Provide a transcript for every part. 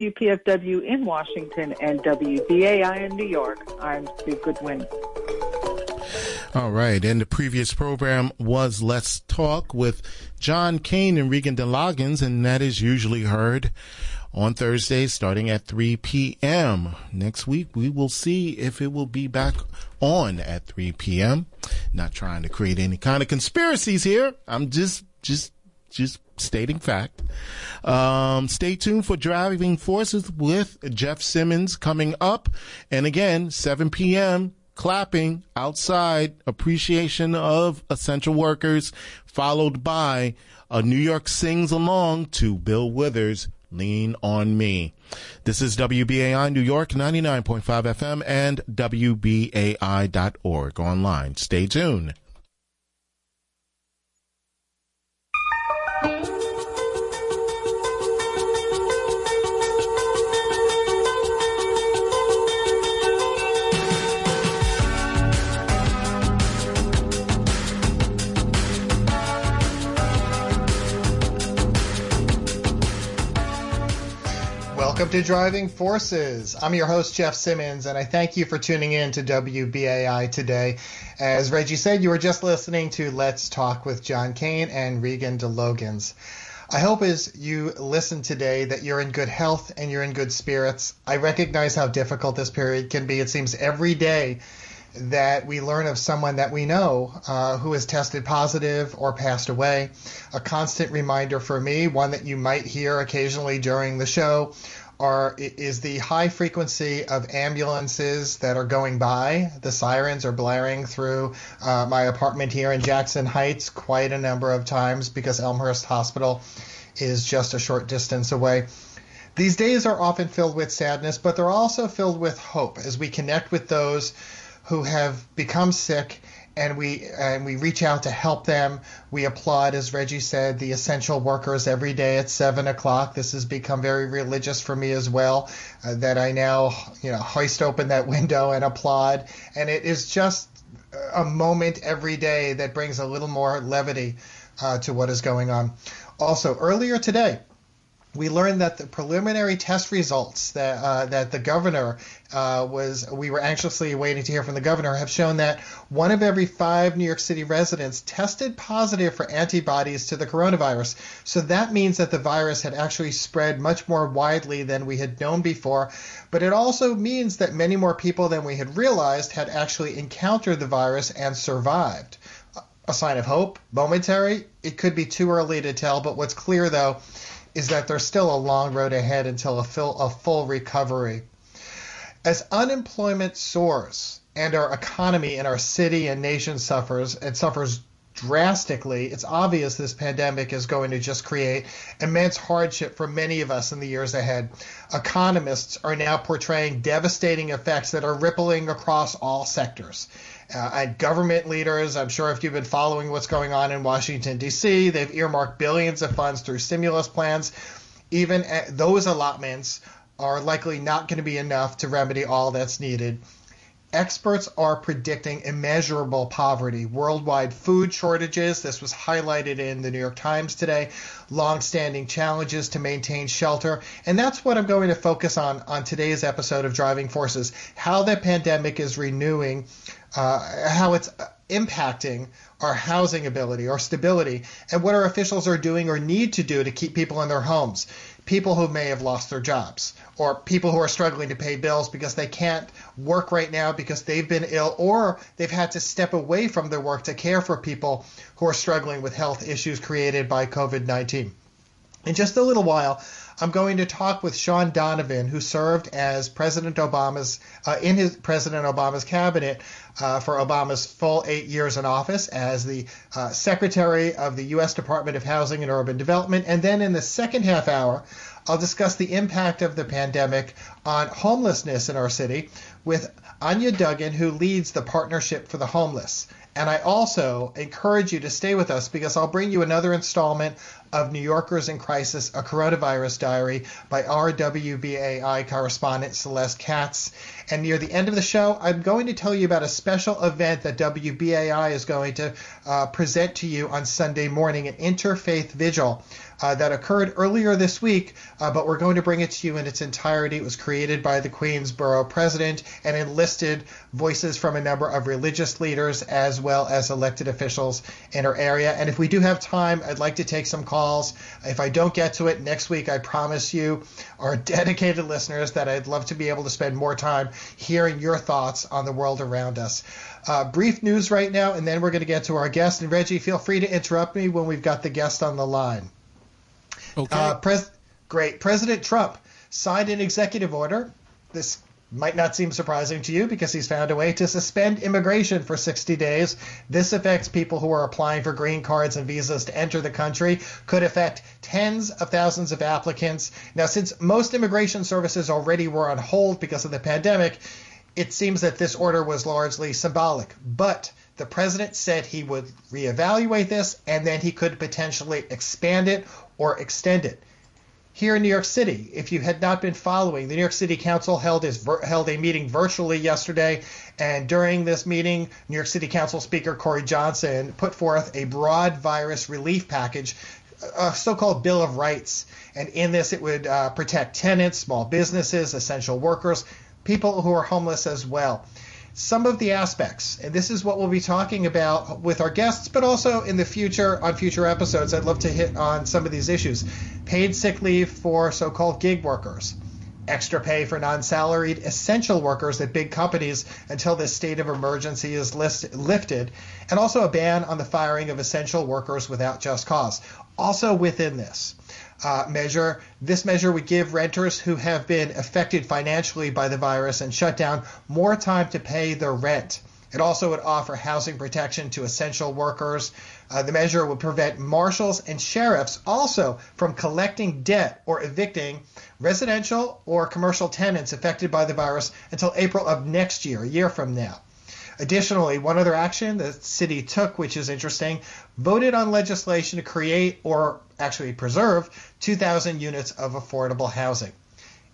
WPFW in Washington and WBAI in New York. I'm Sue Goodwin. All right. And the previous program was Let's Talk with John Kane and Regan DeLoggins, and that is usually heard on Thursdays starting at 3 p.m. Next week, we will see if it will be back on at 3 p.m. Not trying to create any kind of conspiracies here. I'm just, just, just stating fact. Um, stay tuned for Driving Forces with Jeff Simmons coming up. And again, 7 p.m. clapping outside appreciation of essential workers, followed by a New York sings along to Bill Withers. Lean on me. This is WBAI New York 99.5 FM and WBAI.org online. Stay tuned. Bye. Welcome to Driving Forces. I'm your host, Jeff Simmons, and I thank you for tuning in to WBAI today. As Reggie said, you were just listening to Let's Talk with John Kane and Regan DeLogans. I hope as you listen today that you're in good health and you're in good spirits. I recognize how difficult this period can be. It seems every day that we learn of someone that we know uh, who has tested positive or passed away. A constant reminder for me, one that you might hear occasionally during the show, are is the high frequency of ambulances that are going by. The sirens are blaring through uh, my apartment here in Jackson Heights quite a number of times because Elmhurst Hospital is just a short distance away. These days are often filled with sadness, but they're also filled with hope as we connect with those who have become sick and we and we reach out to help them. We applaud, as Reggie said, the essential workers every day at seven o'clock. This has become very religious for me as well. Uh, that I now, you know, hoist open that window and applaud, and it is just a moment every day that brings a little more levity uh, to what is going on. Also, earlier today, we learned that the preliminary test results that uh, that the governor uh, was we were anxiously waiting to hear from the governor have shown that one of every five New York City residents tested positive for antibodies to the coronavirus. So that means that the virus had actually spread much more widely than we had known before. But it also means that many more people than we had realized had actually encountered the virus and survived. A sign of hope, momentary. It could be too early to tell, but what's clear though is that there's still a long road ahead until a full, a full recovery. As unemployment soars and our economy and our city and nation suffers and suffers drastically, it's obvious this pandemic is going to just create immense hardship for many of us in the years ahead. Economists are now portraying devastating effects that are rippling across all sectors. Uh, and government leaders, I'm sure if you've been following what's going on in Washington, D.C., they've earmarked billions of funds through stimulus plans. Even those allotments are likely not going to be enough to remedy all that's needed. Experts are predicting immeasurable poverty, worldwide food shortages. This was highlighted in the New York Times today. Long-standing challenges to maintain shelter, and that's what I'm going to focus on on today's episode of Driving Forces: how the pandemic is renewing, uh, how it's impacting our housing ability, our stability, and what our officials are doing or need to do to keep people in their homes people who may have lost their jobs or people who are struggling to pay bills because they can't work right now because they've been ill or they've had to step away from their work to care for people who are struggling with health issues created by COVID 19. In just a little while, I'm going to talk with Shaun Donovan, who served as President Obama's uh, in his President Obama's cabinet uh, for Obama's full eight years in office as the uh, Secretary of the U.S. Department of Housing and Urban Development. And then in the second half hour, I'll discuss the impact of the pandemic on homelessness in our city with Anya Duggan, who leads the Partnership for the Homeless. And I also encourage you to stay with us because I'll bring you another installment of New Yorkers in Crisis, a Coronavirus Diary by RWBAI correspondent Celeste Katz. And near the end of the show, I'm going to tell you about a special event that WBAI is going to uh, present to you on Sunday morning, an interfaith vigil uh, that occurred earlier this week, uh, but we're going to bring it to you in its entirety. It was created by the Queensborough president and enlisted voices from a number of religious leaders as well as elected officials in our area. And if we do have time, I'd like to take some calls. If I don't get to it next week, I promise you, our dedicated listeners, that I'd love to be able to spend more time hearing your thoughts on the world around us. Uh, brief news right now, and then we're going to get to our guest. And Reggie, feel free to interrupt me when we've got the guest on the line. Okay. Uh, pres- great. President Trump signed an executive order. This might not seem surprising to you because he's found a way to suspend immigration for 60 days. This affects people who are applying for green cards and visas to enter the country, could affect tens of thousands of applicants. Now, since most immigration services already were on hold because of the pandemic, it seems that this order was largely symbolic. But the president said he would reevaluate this and then he could potentially expand it or extend it. Here in New York City, if you had not been following, the New York City Council held, his, held a meeting virtually yesterday, and during this meeting, New York City Council Speaker Corey Johnson put forth a broad virus relief package a so-called Bill of Rights, and in this it would uh, protect tenants, small businesses, essential workers, people who are homeless as well some of the aspects. And this is what we'll be talking about with our guests, but also in the future on future episodes. I'd love to hit on some of these issues. Paid sick leave for so called gig workers, extra pay for non salaried essential workers at big companies until this state of emergency is list- lifted, and also a ban on the firing of essential workers without just cause. Also within this, uh, measure. This measure would give renters who have been affected financially by the virus and shut down more time to pay their rent. It also would offer housing protection to essential workers. Uh, the measure would prevent marshals and sheriffs also from collecting debt or evicting residential or commercial tenants affected by the virus until April of next year, a year from now. Additionally, one other action the city took, which is interesting, voted on legislation to create or actually preserve 2,000 units of affordable housing.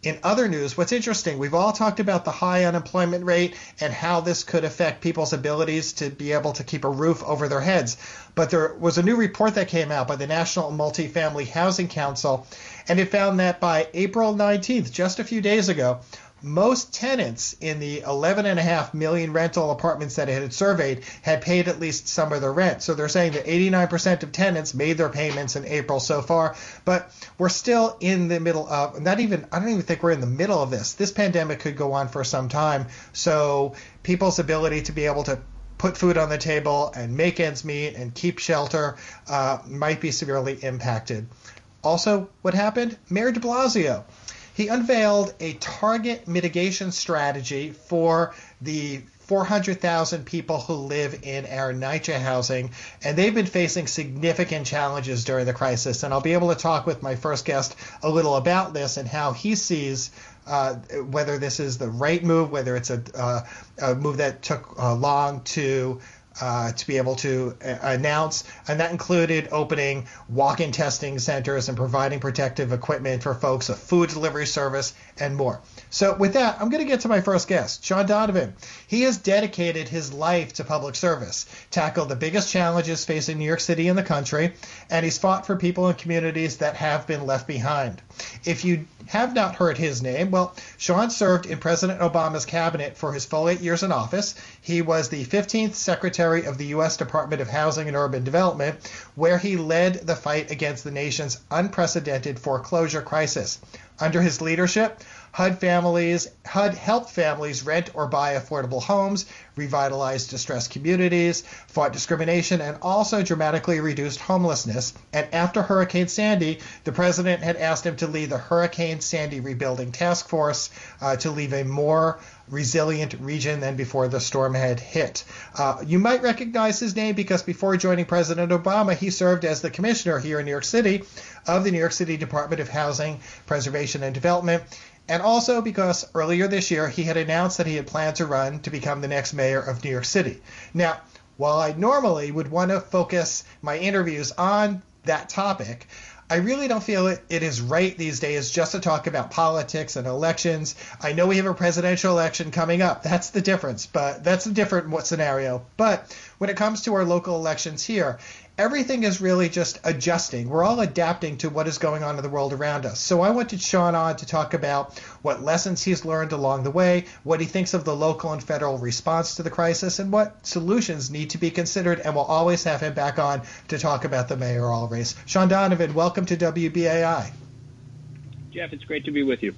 In other news, what's interesting, we've all talked about the high unemployment rate and how this could affect people's abilities to be able to keep a roof over their heads. But there was a new report that came out by the National Multifamily Housing Council, and it found that by April 19th, just a few days ago, most tenants in the 11.5 million rental apartments that it had surveyed had paid at least some of their rent. So they're saying that 89% of tenants made their payments in April so far, but we're still in the middle of not even I don't even think we're in the middle of this. This pandemic could go on for some time. So people's ability to be able to put food on the table and make ends meet and keep shelter uh, might be severely impacted. Also, what happened? Mayor de Blasio he unveiled a target mitigation strategy for the 400,000 people who live in our NYCHA housing, and they've been facing significant challenges during the crisis. And I'll be able to talk with my first guest a little about this and how he sees uh, whether this is the right move, whether it's a, uh, a move that took uh, long to uh, to be able to uh, announce, and that included opening walk-in testing centers and providing protective equipment for folks, a food delivery service, and more. So with that, I'm going to get to my first guest, Shaun Donovan. He has dedicated his life to public service, tackled the biggest challenges facing New York City and the country, and he's fought for people and communities that have been left behind. If you have not heard his name, well, Shaun served in President Obama's cabinet for his full eight years in office. He was the 15th Secretary of the U.S. Department of Housing and Urban Development, where he led the fight against the nation's unprecedented foreclosure crisis. Under his leadership, HUD families, HUD helped families rent or buy affordable homes, revitalized distressed communities, fought discrimination, and also dramatically reduced homelessness. And after Hurricane Sandy, the president had asked him to lead the Hurricane Sandy Rebuilding Task Force uh, to leave a more resilient region than before the storm had hit. Uh, you might recognize his name because before joining President Obama, he served as the commissioner here in New York City of the New York City Department of Housing, Preservation, and Development and also because earlier this year he had announced that he had planned to run to become the next mayor of New York City. Now, while I normally would want to focus my interviews on that topic. I really don't feel it, it is right these days just to talk about politics and elections. I know we have a presidential election coming up. That's the difference, but that's a different scenario. But when it comes to our local elections here, everything is really just adjusting. We're all adapting to what is going on in the world around us. So I wanted Shaun on to talk about what lessons he's learned along the way, what he thinks of the local and federal response to the crisis, and what solutions need to be considered. And we'll always have him back on to talk about the mayoral race. Shaun Donovan, welcome to WBAI. Jeff, it's great to be with you.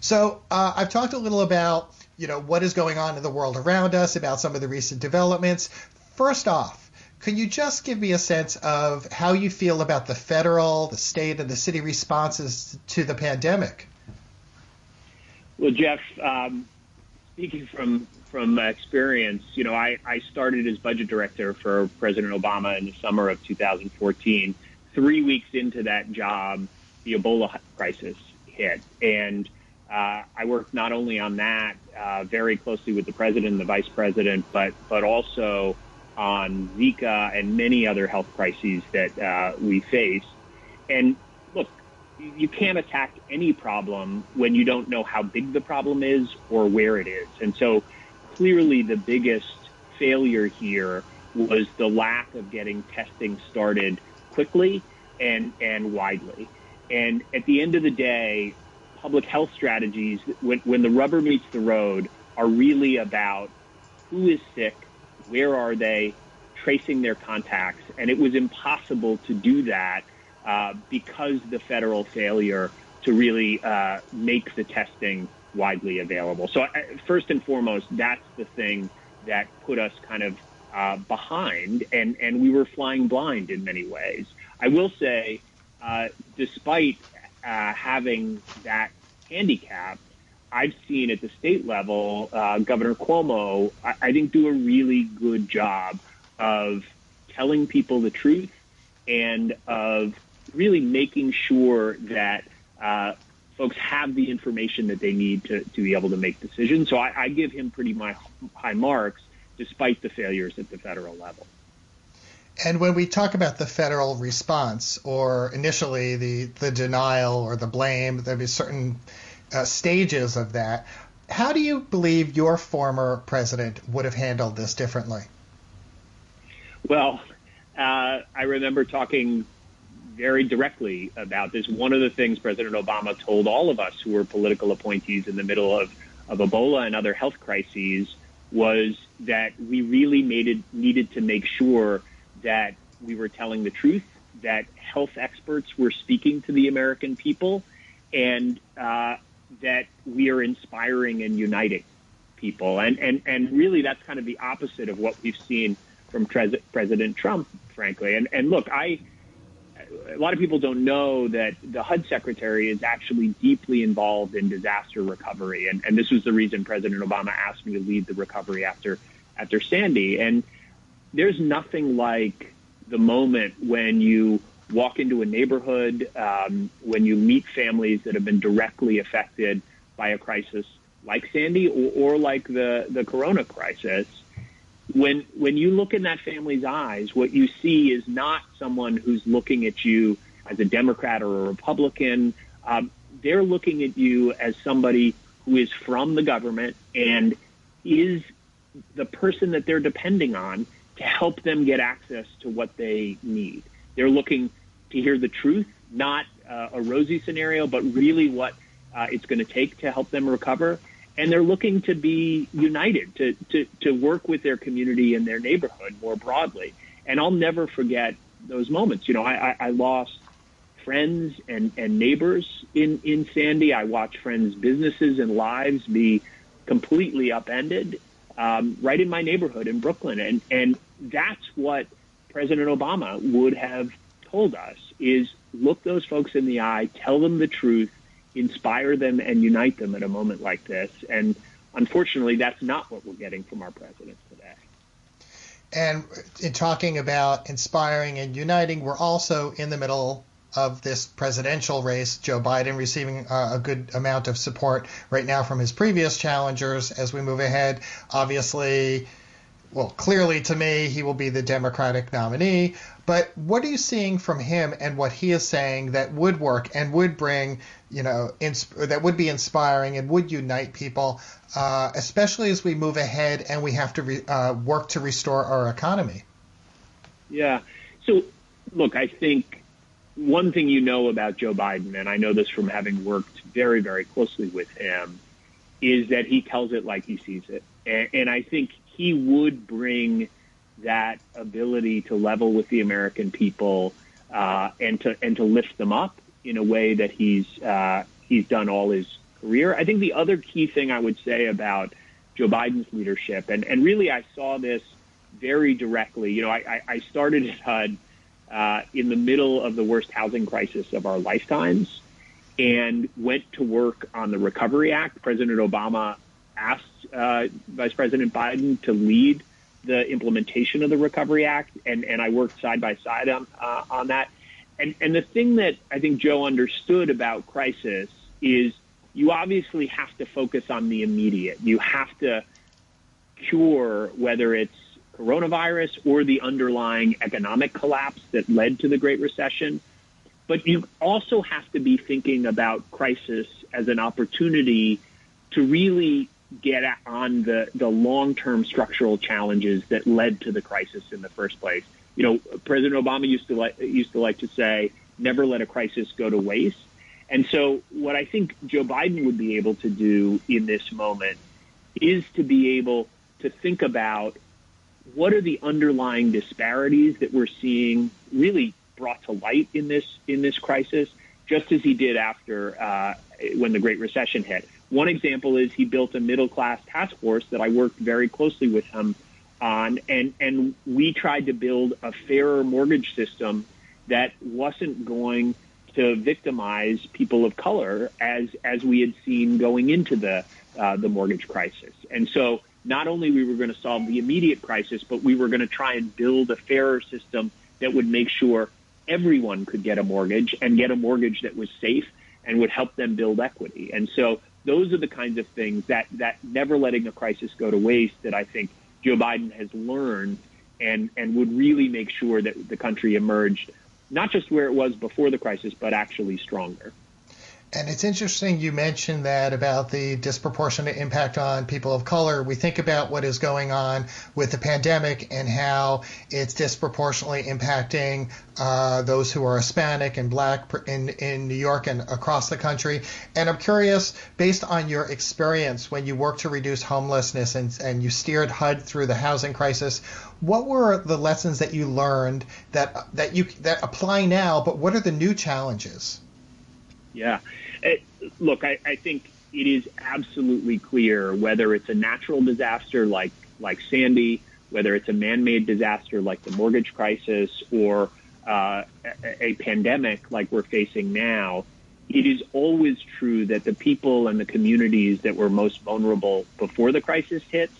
So uh, I've talked a little about you know what is going on in the world around us, about some of the recent developments. First off, can you just give me a sense of how you feel about the federal, the state, and the city responses to the pandemic? Well, Jeff, um, speaking from from experience, you know, I, I started as budget director for President Obama in the summer of 2014. Three weeks into that job, the Ebola crisis hit, and uh, I worked not only on that uh, very closely with the president and the vice president, but but also on Zika and many other health crises that uh, we face. And look, you can't attack any problem when you don't know how big the problem is or where it is. And so clearly the biggest failure here was the lack of getting testing started quickly and, and widely. And at the end of the day, public health strategies, when, when the rubber meets the road, are really about who is sick, where are they, tracing their contacts, and it was impossible to do that uh, because the federal failure to really uh, make the testing widely available. So, uh, first and foremost, that's the thing that put us kind of uh, behind, and, and we were flying blind in many ways. I will say, uh, despite uh, having that handicap, I've seen at the state level, uh, Governor Cuomo, I, I, think, do a really good job of telling people the truth and of really making sure that uh, folks have the information that they need to, to be able to make decisions. So I, I give him pretty my, high marks despite the failures at the federal level. And when we talk about the federal response, or initially the, the denial or the blame, there'd be certain uh, stages of that. How do you believe your former president would have handled this differently? Well, uh, I remember talking very directly about this. One of the things President Obama told all of us who were political appointees in the middle of, of Ebola and other health crises was that we really made it, needed to make sure that we were telling the truth, that health experts were speaking to the American people, and uh, that we are inspiring and uniting people. And, and, and really, that's kind of the opposite of what we've seen from President Trump, frankly. And, and look, I, a lot of people don't know that the HUD secretary is actually deeply involved in disaster recovery. And, and this was the reason President Obama asked me to lead the recovery after, after Sandy. And there's nothing like the moment when you walk into a neighborhood, um, when you meet families that have been directly affected by a crisis like Sandy or, or like the, the corona crisis when when you look in that family's eyes, what you see is not someone who's looking at you as a Democrat or a Republican. Um, they're looking at you as somebody who is from the government and is the person that they're depending on to help them get access to what they need. They're looking to hear the truth, not uh, a rosy scenario, but really what uh, it's going to take to help them recover and they're looking to be united to, to, to work with their community and their neighborhood more broadly. And I'll never forget those moments. You know, I, I lost friends and, and neighbors in, in Sandy. I watched friends' businesses and lives be completely upended um, right in my neighborhood in Brooklyn. And, and that's what President Obama would have told us is look those folks in the eye, tell them the truth, inspire them and unite them at a moment like this. And unfortunately, that's not what we're getting from our presidents today. And in talking about inspiring and uniting, we're also in the middle of this presidential race. Joe Biden receiving uh, a good amount of support right now from his previous challengers as we move ahead. Obviously, well, clearly to me, he will be the Democratic nominee. But what are you seeing from him and what he is saying that would work and would bring, you know, insp- that would be inspiring and would unite people, uh, especially as we move ahead and we have to re- uh, work to restore our economy? Yeah. So, look, I think one thing you know about Joe Biden, and I know this from having worked very, very closely with him, is that he tells it like he sees it. And, and I think he would bring that ability to level with the American people uh, and to and to lift them up in a way that he's uh, he's done all his career. I think the other key thing I would say about Joe Biden's leadership, and, and really I saw this very directly. You know, I, I started at HUD uh, in the middle of the worst housing crisis of our lifetimes and went to work on the Recovery Act. President Obama asked uh, Vice President Biden to lead the implementation of the Recovery Act, and, and I worked side by side on, uh, on that. And, and the thing that I think Joe understood about crisis is you obviously have to focus on the immediate. You have to cure whether it's coronavirus or the underlying economic collapse that led to the Great Recession. But you also have to be thinking about crisis as an opportunity to really get on the, the long-term structural challenges that led to the crisis in the first place. You know, President Obama used to like, used to like to say, never let a crisis go to waste. And so what I think Joe Biden would be able to do in this moment is to be able to think about what are the underlying disparities that we're seeing really brought to light in this in this crisis, just as he did after uh, when the Great Recession hit. One example is he built a middle class task force that I worked very closely with him on, and and we tried to build a fairer mortgage system that wasn't going to victimize people of color as as we had seen going into the uh, the mortgage crisis. And so not only we were going to solve the immediate crisis, but we were going to try and build a fairer system that would make sure everyone could get a mortgage and get a mortgage that was safe and would help them build equity. And so those are the kinds of things that, that never letting a crisis go to waste that I think Joe Biden has learned and, and would really make sure that the country emerged not just where it was before the crisis, but actually stronger. And it's interesting you mentioned that about the disproportionate impact on people of color. We think about what is going on with the pandemic and how it's disproportionately impacting uh, those who are Hispanic and black in, in New York and across the country. And I'm curious, based on your experience when you worked to reduce homelessness and, and you steered HUD through the housing crisis, what were the lessons that you learned that that you that apply now, but what are the new challenges? Yeah. Look, I, I think it is absolutely clear whether it's a natural disaster like like Sandy, whether it's a man-made disaster like the mortgage crisis, or uh, a, a pandemic like we're facing now. It is always true that the people and the communities that were most vulnerable before the crisis hits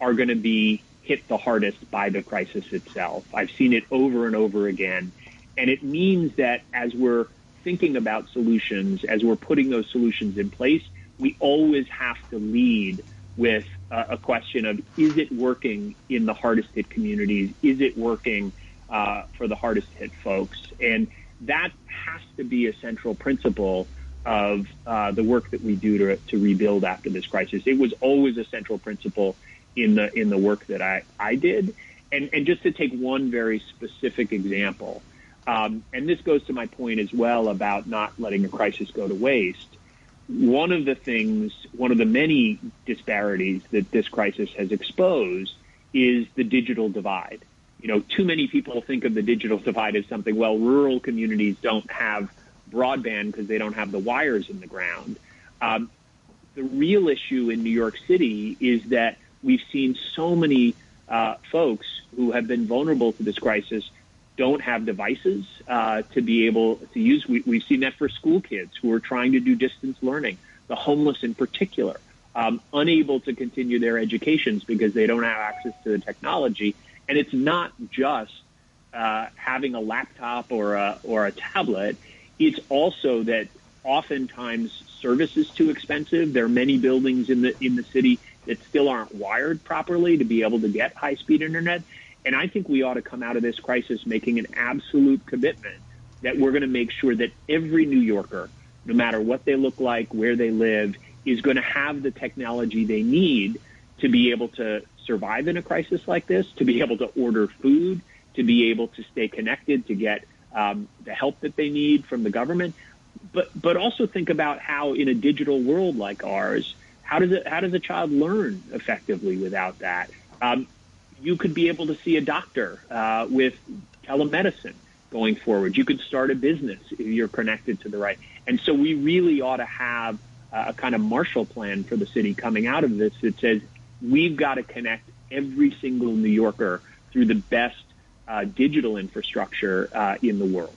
are going to be hit the hardest by the crisis itself. I've seen it over and over again. And it means that as we're thinking about solutions, as we're putting those solutions in place, we always have to lead with a question of is it working in the hardest hit communities? Is it working uh, for the hardest hit folks? And that has to be a central principle of uh, the work that we do to, to rebuild after this crisis. It was always a central principle in the in the work that I, I did. And, and just to take one very specific example, um, and this goes to my point as well about not letting a crisis go to waste. One of the things, one of the many disparities that this crisis has exposed is the digital divide. You know, too many people think of the digital divide as something, well, rural communities don't have broadband because they don't have the wires in the ground. Um, the real issue in New York City is that we've seen so many uh, folks who have been vulnerable to this crisis don't have devices uh, to be able to use. We, we've seen that for school kids who are trying to do distance learning, the homeless in particular, um, unable to continue their educations because they don't have access to the technology. And it's not just uh, having a laptop or a, or a tablet. It's also that oftentimes service is too expensive. There are many buildings in the in the city that still aren't wired properly to be able to get high speed internet. And I think we ought to come out of this crisis making an absolute commitment that we're going to make sure that every New Yorker, no matter what they look like, where they live, is going to have the technology they need to be able to survive in a crisis like this, to be able to order food, to be able to stay connected, to get um, the help that they need from the government. But but also think about how in a digital world like ours, how does it how does a child learn effectively without that? Um, you could be able to see a doctor uh, with telemedicine going forward. You could start a business if you're connected to the right. And so we really ought to have a kind of Marshall Plan for the city coming out of this that says we've got to connect every single New Yorker through the best uh, digital infrastructure uh, in the world.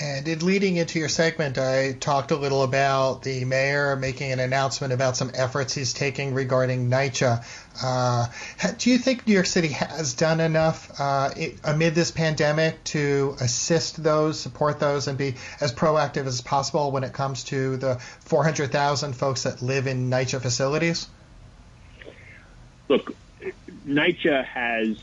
And in leading into your segment, I talked a little about the mayor making an announcement about some efforts he's taking regarding NYCHA. Uh, do you think New York City has done enough uh, amid this pandemic to assist those, support those, and be as proactive as possible when it comes to the 400,000 folks that live in NYCHA facilities? Look, NYCHA has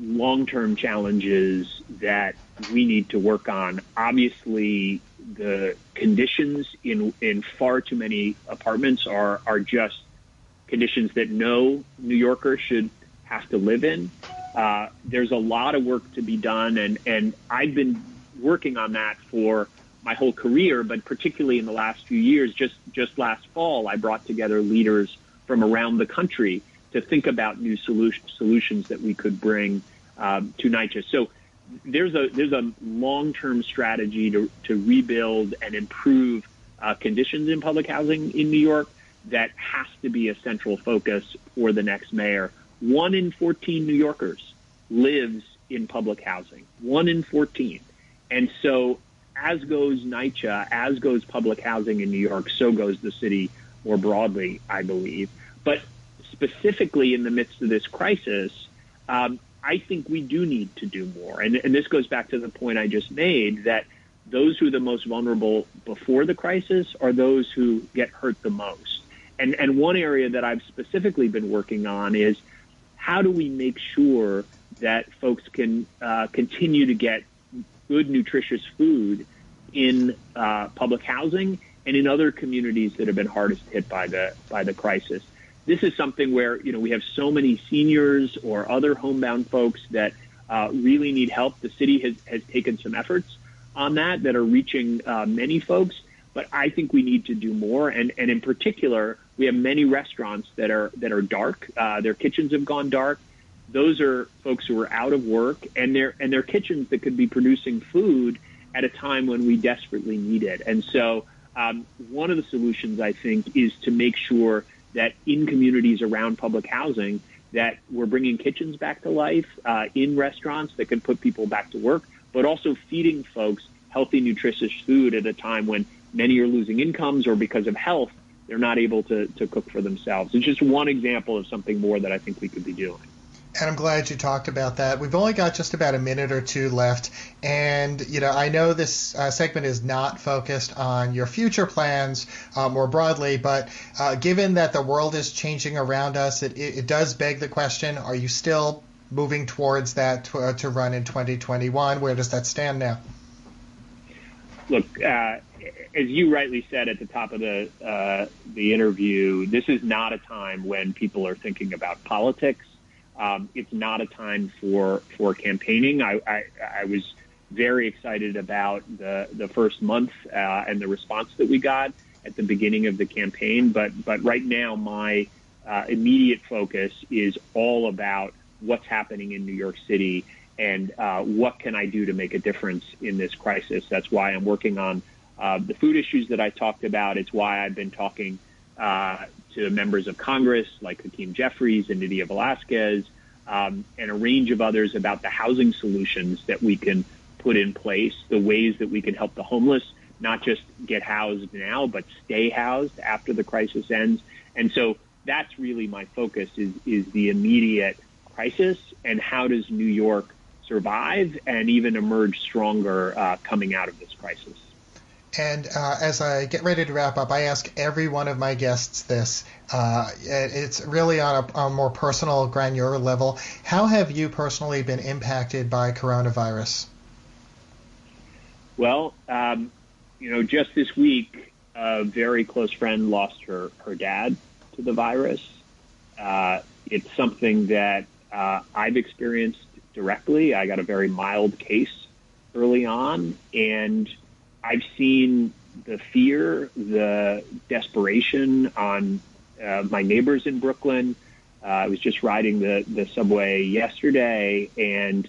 long-term challenges that we need to work on. Obviously, the conditions in in far too many apartments are are just conditions that no New Yorker should have to live in. Uh, there's a lot of work to be done, and and I've been working on that for my whole career, but particularly in the last few years. Just just last fall, I brought together leaders from around the country to think about new solution, solutions that we could bring um, to NYCHA. So there's a there's a long term strategy to to rebuild and improve uh, conditions in public housing in New York that has to be a central focus for the next mayor. One in 14 New Yorkers lives in public housing. One in 14. And so as goes NYCHA, as goes public housing in New York, so goes the city more broadly, I believe. But specifically in the midst of this crisis, um, I think we do need to do more. And, and this goes back to the point I just made that those who are the most vulnerable before the crisis are those who get hurt the most. And, and one area that I've specifically been working on is how do we make sure that folks can uh, continue to get good, nutritious food in uh, public housing and in other communities that have been hardest hit by the by the crisis this is something where you know we have so many seniors or other homebound folks that uh, really need help. The city has has taken some efforts on that that are reaching uh, many folks, but I think we need to do more. And and in particular, we have many restaurants that are that are dark. Uh, their kitchens have gone dark. Those are folks who are out of work, and their and their kitchens that could be producing food at a time when we desperately need it. And so, um, one of the solutions I think is to make sure that in communities around public housing that we're bringing kitchens back to life uh, in restaurants that can put people back to work, but also feeding folks healthy, nutritious food at a time when many are losing incomes or because of health, they're not able to, to cook for themselves. It's just one example of something more that I think we could be doing. And I'm glad you talked about that. We've only got just about a minute or two left. And, you know, I know this uh, segment is not focused on your future plans uh, more broadly, but uh, given that the world is changing around us, it, it, does beg the question are you still moving towards that to, uh, to run in 2021? Where does that stand now? Look, uh, as you rightly said at the top of the uh, the interview, this is not a time when people are thinking about politics um, it's not a time for for campaigning. I, I, I was very excited about the the first month uh, and the response that we got at the beginning of the campaign. But but right now, my uh, immediate focus is all about what's happening in New York City and uh, what can I do to make a difference in this crisis. That's why I'm working on uh, the food issues that I talked about. It's why I've been talking uh, to members of Congress like Hakeem Jeffries and Nydia Velázquez um, and a range of others about the housing solutions that we can put in place, the ways that we can help the homeless not just get housed now, but stay housed after the crisis ends. And so that's really my focus is, is the immediate crisis and how does New York survive and even emerge stronger uh, coming out of this crisis. And uh, as I get ready to wrap up, I ask every one of my guests this. Uh, it's really on a, a, more personal, granular level. How have you personally been impacted by coronavirus? Well, um, you know, just this week, a very close friend lost her, her dad to the virus. Uh, it's something that uh, I've experienced directly. I got a very mild case early on, and I've seen the fear, the desperation on uh, my neighbors in Brooklyn. Uh, I was just riding the, the subway yesterday and,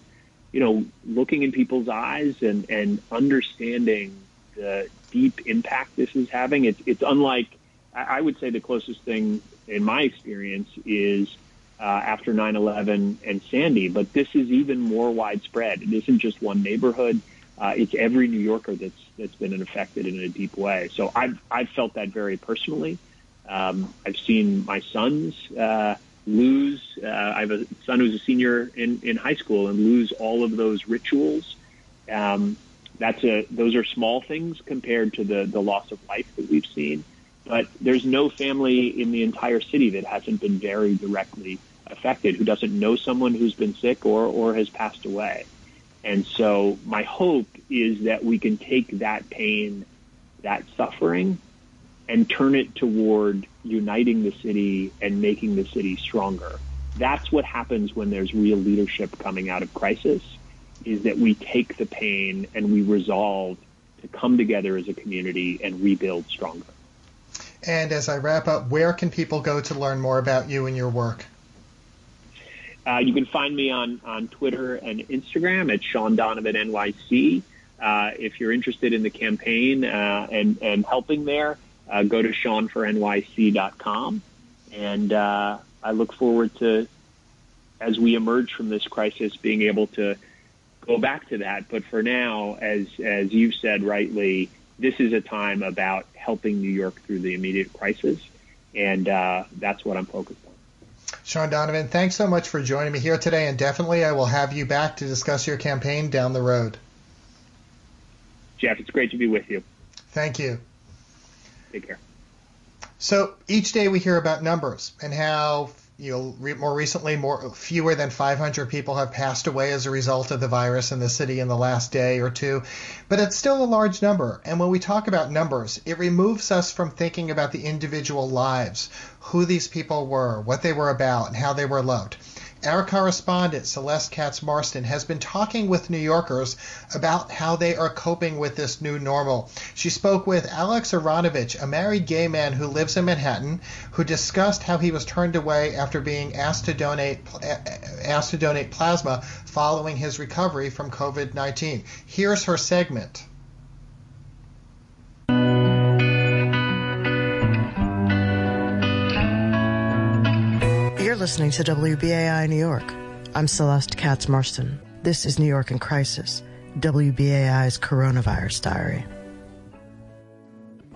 you know, looking in people's eyes and, and understanding the deep impact this is having. It's, it's unlike, I would say the closest thing in my experience is uh, after 9/11 and Sandy, but this is even more widespread. It isn't just one neighborhood; uh, it's every New Yorker that's that's been affected in a deep way. So I've I've felt that very personally. Um, I've seen my sons uh, lose. Uh, I have a son who's a senior in in high school and lose all of those rituals. Um, that's a those are small things compared to the the loss of life that we've seen. But there's no family in the entire city that hasn't been very directly affected, who doesn't know someone who's been sick or, or has passed away. And so my hope is that we can take that pain, that suffering, and turn it toward uniting the city and making the city stronger. That's what happens when there's real leadership coming out of crisis, is that we take the pain and we resolve to come together as a community and rebuild stronger. And as I wrap up, where can people go to learn more about you and your work? Uh, you can find me on, on Twitter and Instagram at Shaun Donovan NYC. Uh, if you're interested in the campaign uh, and, and helping there, uh, go to ShaunForNYC.com. And uh, I look forward to, as we emerge from this crisis, being able to go back to that. But for now, as, as you've said rightly, this is a time about helping New York through the immediate crisis, and uh, that's what I'm focused on. Shaun Donovan, thanks so much for joining me here today, and definitely I will have you back to discuss your campaign down the road. Jeff, it's great to be with you. Thank you. Take care. So each day we hear about numbers and how you know, re- more recently, more fewer than 500 people have passed away as a result of the virus in the city in the last day or two, but it's still a large number. And when we talk about numbers, it removes us from thinking about the individual lives, who these people were, what they were about, and how they were loved. Our correspondent, Celeste Katz Marston, has been talking with New Yorkers about how they are coping with this new normal. She spoke with Alex Aronovich, a married gay man who lives in Manhattan, who discussed how he was turned away after being asked to donate asked to donate plasma following his recovery from COVID-19. Here's her segment. Listening to WBAI New York. I'm Celeste Katz Marston. This is New York in Crisis, WBAI's Coronavirus Diary.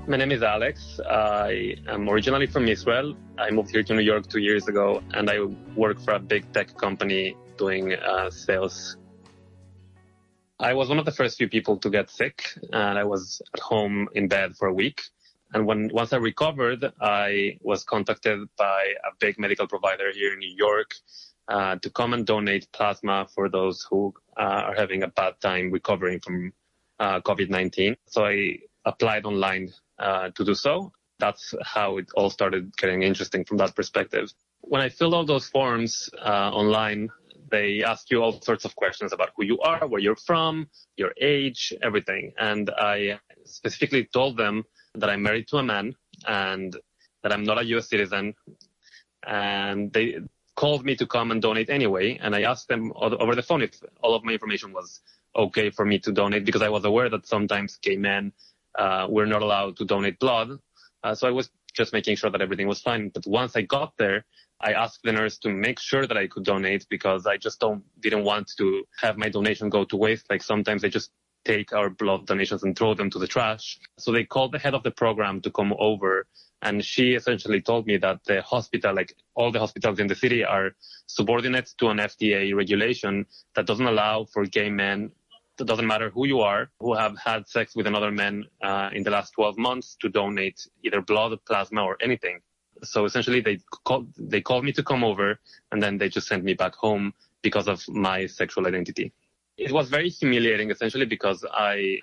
My name is Alex. I am originally from Israel. I moved here to New York two years ago, and I work for a big tech company doing uh, sales. I was one of the first few people to get sick, and I was at home in bed for a week. And when once I recovered, I was contacted by a big medical provider here in New York uh, to come and donate plasma for those who uh, are having a bad time recovering from uh, COVID-19. So I applied online uh, to do so. That's how it all started getting interesting from that perspective. When I filled all those forms uh, online, they ask you all sorts of questions about who you are, where you're from, your age, everything. And I specifically told them that I'm married to a man and that I'm not a U.S. citizen. And they called me to come and donate anyway. And I asked them over the phone if all of my information was okay for me to donate because I was aware that sometimes gay men uh, were not allowed to donate blood. Uh, so I was just making sure that everything was fine. But once I got there, I asked the nurse to make sure that I could donate because I just don't didn't want to have my donation go to waste. Like sometimes I just take our blood donations and throw them to the trash. So they called the head of the program to come over and she essentially told me that the hospital, like all the hospitals in the city are subordinate to an FDA regulation that doesn't allow for gay men it doesn't matter who you are, who have had sex with another man uh, in the last 12 months to donate either blood, plasma, or anything. So essentially, they called, they called me to come over, and then they just sent me back home because of my sexual identity. It was very humiliating, essentially, because I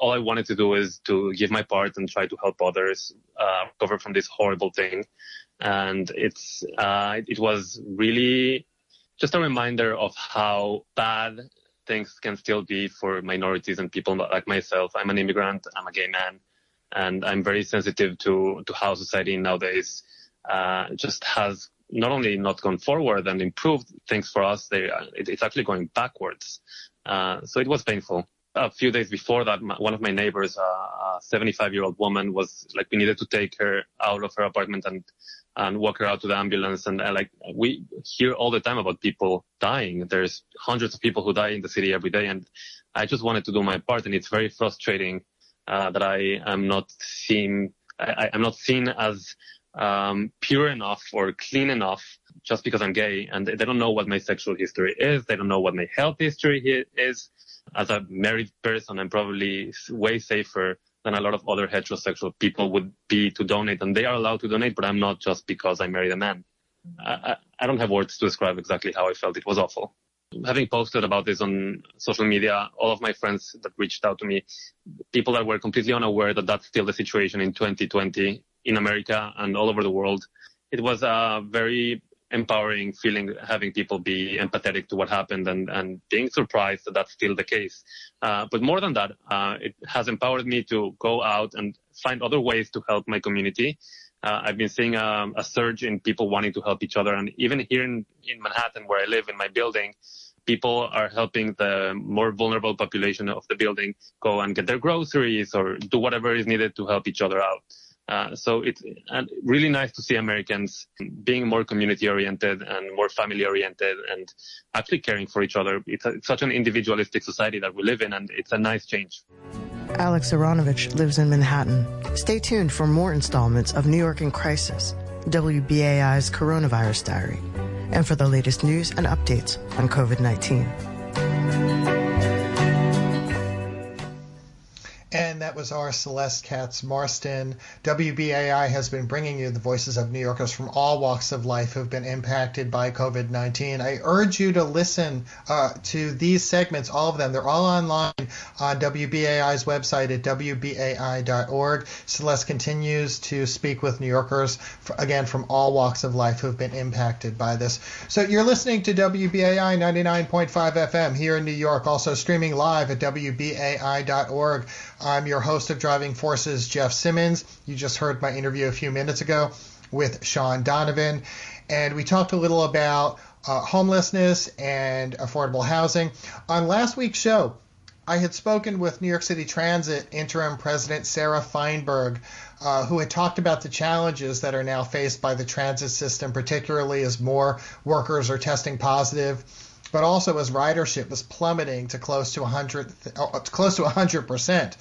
all I wanted to do is to give my part and try to help others uh, recover from this horrible thing. And it's uh, it was really just a reminder of how bad things can still be for minorities and people like myself. I'm an immigrant. I'm a gay man, and I'm very sensitive to to how society nowadays uh, just has not only not gone forward and improved things for us, they, it, it's actually going backwards. Uh, so it was painful. A few days before that, my, one of my neighbors, uh, a 75 year old woman, was like, we needed to take her out of her apartment and and walk her out to the ambulance. And, and like we hear all the time about people dying. There's hundreds of people who die in the city every day, and I just wanted to do my part. And it's very frustrating uh, that I am not seen. I, I'm not seen as um, pure enough or clean enough just because I'm gay, and they don't know what my sexual history is. They don't know what my health history is. As a married person, I'm probably way safer than a lot of other heterosexual people would be to donate. And they are allowed to donate, but I'm not just because I married a man. I, I don't have words to describe exactly how I felt. It was awful. Having posted about this on social media, all of my friends that reached out to me, people that were completely unaware that that's still the situation in 2020 in America and all over the world. It was a very empowering feeling having people be empathetic to what happened and, and being surprised that that's still the case. Uh, but more than that, uh, it has empowered me to go out and find other ways to help my community. Uh, I've been seeing a, a, surge in people wanting to help each other. And even here in, in Manhattan, where I live in my building, people are helping the more vulnerable population of the building go and get their groceries or do whatever is needed to help each other out. Uh, so it's really nice to see Americans being more community oriented and more family oriented and actually caring for each other. It's, a, it's, such an individualistic society that we live in, and it's a nice change. Alex Aronovich lives in Manhattan. Stay tuned for more installments of New York in Crisis, WBAI's Coronavirus Diary, and for the latest news and updates on COVID 19. And that was our Celeste Katz Marston. WBAI has been bringing you the voices of New Yorkers from all walks of life who've been impacted by COVID 19. I urge you to listen uh, to these segments, all of them. They're all online on WBAI's website at WBAI.org. Celeste continues to speak with New Yorkers, for, again, from all walks of life who've been impacted by this. So you're listening to WBAI 99.5 FM here in New York, also streaming live at WBAI.org. I'm your host of Driving Forces, Jeff Simmons. You just heard my interview a few minutes ago with Shaun Donovan, and we talked a little about uh, homelessness and affordable housing. On last week's show, I had spoken with New York City Transit interim president Sarah Feinberg, uh, who had talked about the challenges that are now faced by the transit system, particularly as more workers are testing positive but also as ridership was plummeting to close to 100 uh, close to 100%.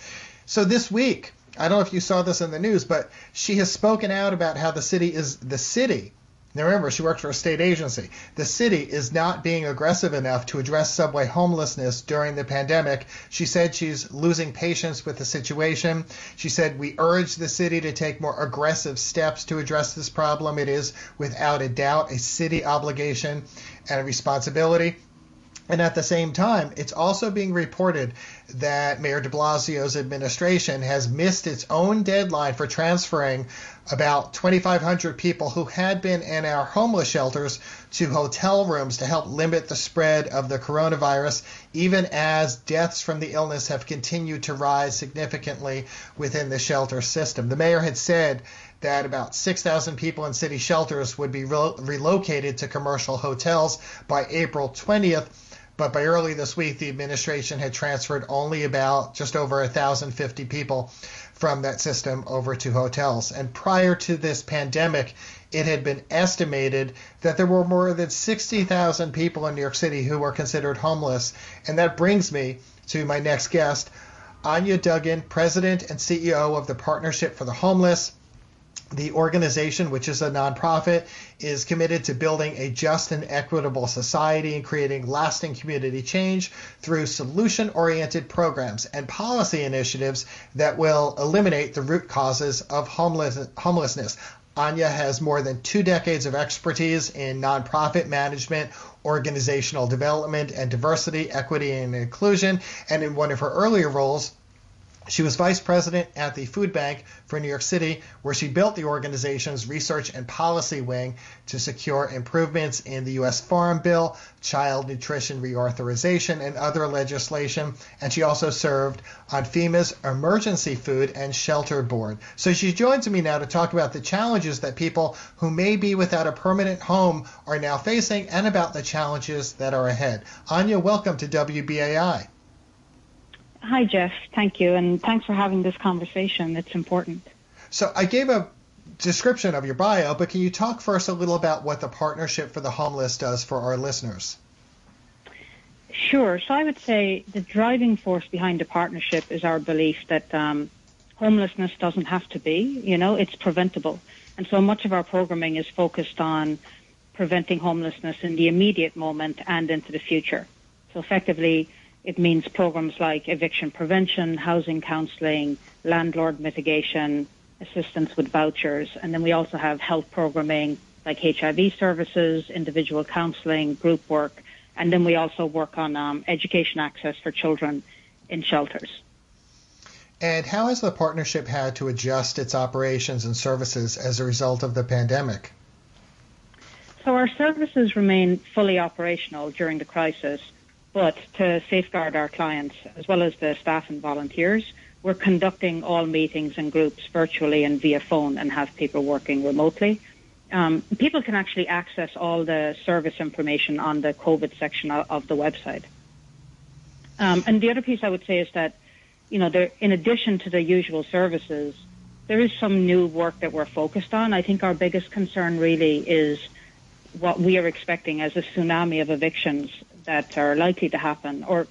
So this week, I don't know if you saw this in the news, but she has spoken out about how the city is the city. Now remember, she worked for a state agency. The city is not being aggressive enough to address subway homelessness during the pandemic. She said she's losing patience with the situation. She said, We urge the city to take more aggressive steps to address this problem. It is, without a doubt, a city obligation and a responsibility. And at the same time, it's also being reported that Mayor de Blasio's administration has missed its own deadline for transferring about 2,500 people who had been in our homeless shelters to hotel rooms to help limit the spread of the coronavirus, even as deaths from the illness have continued to rise significantly within the shelter system. The mayor had said that about 6,000 people in city shelters would be re- relocated to commercial hotels by April 20th but by early this week, the administration had transferred only about just over 1,050 people from that system over to hotels. And prior to this pandemic, it had been estimated that there were more than 60,000 people in New York City who were considered homeless. And that brings me to my next guest, Anya Duggan, President and CEO of the Partnership for the Homeless. The organization, which is a nonprofit, is committed to building a just and equitable society and creating lasting community change through solution oriented programs and policy initiatives that will eliminate the root causes of homeless, homelessness. Anya has more than two decades of expertise in nonprofit management, organizational development, and diversity, equity, and inclusion. And in one of her earlier roles, she was vice president at the Food Bank for New York City, where she built the organization's research and policy wing to secure improvements in the U.S. Farm Bill, child nutrition reauthorization, and other legislation. And she also served on FEMA's Emergency Food and Shelter Board. So she joins me now to talk about the challenges that people who may be without a permanent home are now facing and about the challenges that are ahead. Anya, welcome to WBAI. Hi, Jeff. Thank you. And thanks for having this conversation. It's important. So I gave a description of your bio, but can you talk first a little about what the Partnership for the Homeless does for our listeners? Sure. So I would say the driving force behind the partnership is our belief that um, homelessness doesn't have to be, you know, it's preventable. And so much of our programming is focused on preventing homelessness in the immediate moment and into the future. So effectively, it means programs like eviction prevention, housing counselling, landlord mitigation, assistance with vouchers, and then we also have health programming like HIV services, individual counselling, group work, and then we also work on um, education access for children in shelters. And how has the partnership had to adjust its operations and services as a result of the pandemic? So our services remain fully operational during the crisis, but to safeguard our clients, as well as the staff and volunteers, we're conducting all meetings and groups virtually and via phone and have people working remotely. Um, people can actually access all the service information on the COVID section of the website. Um, and the other piece I would say is that, you know, there, in addition to the usual services, there is some new work that we're focused on. I think our biggest concern really is what we are expecting as a tsunami of evictions that are likely to happen, or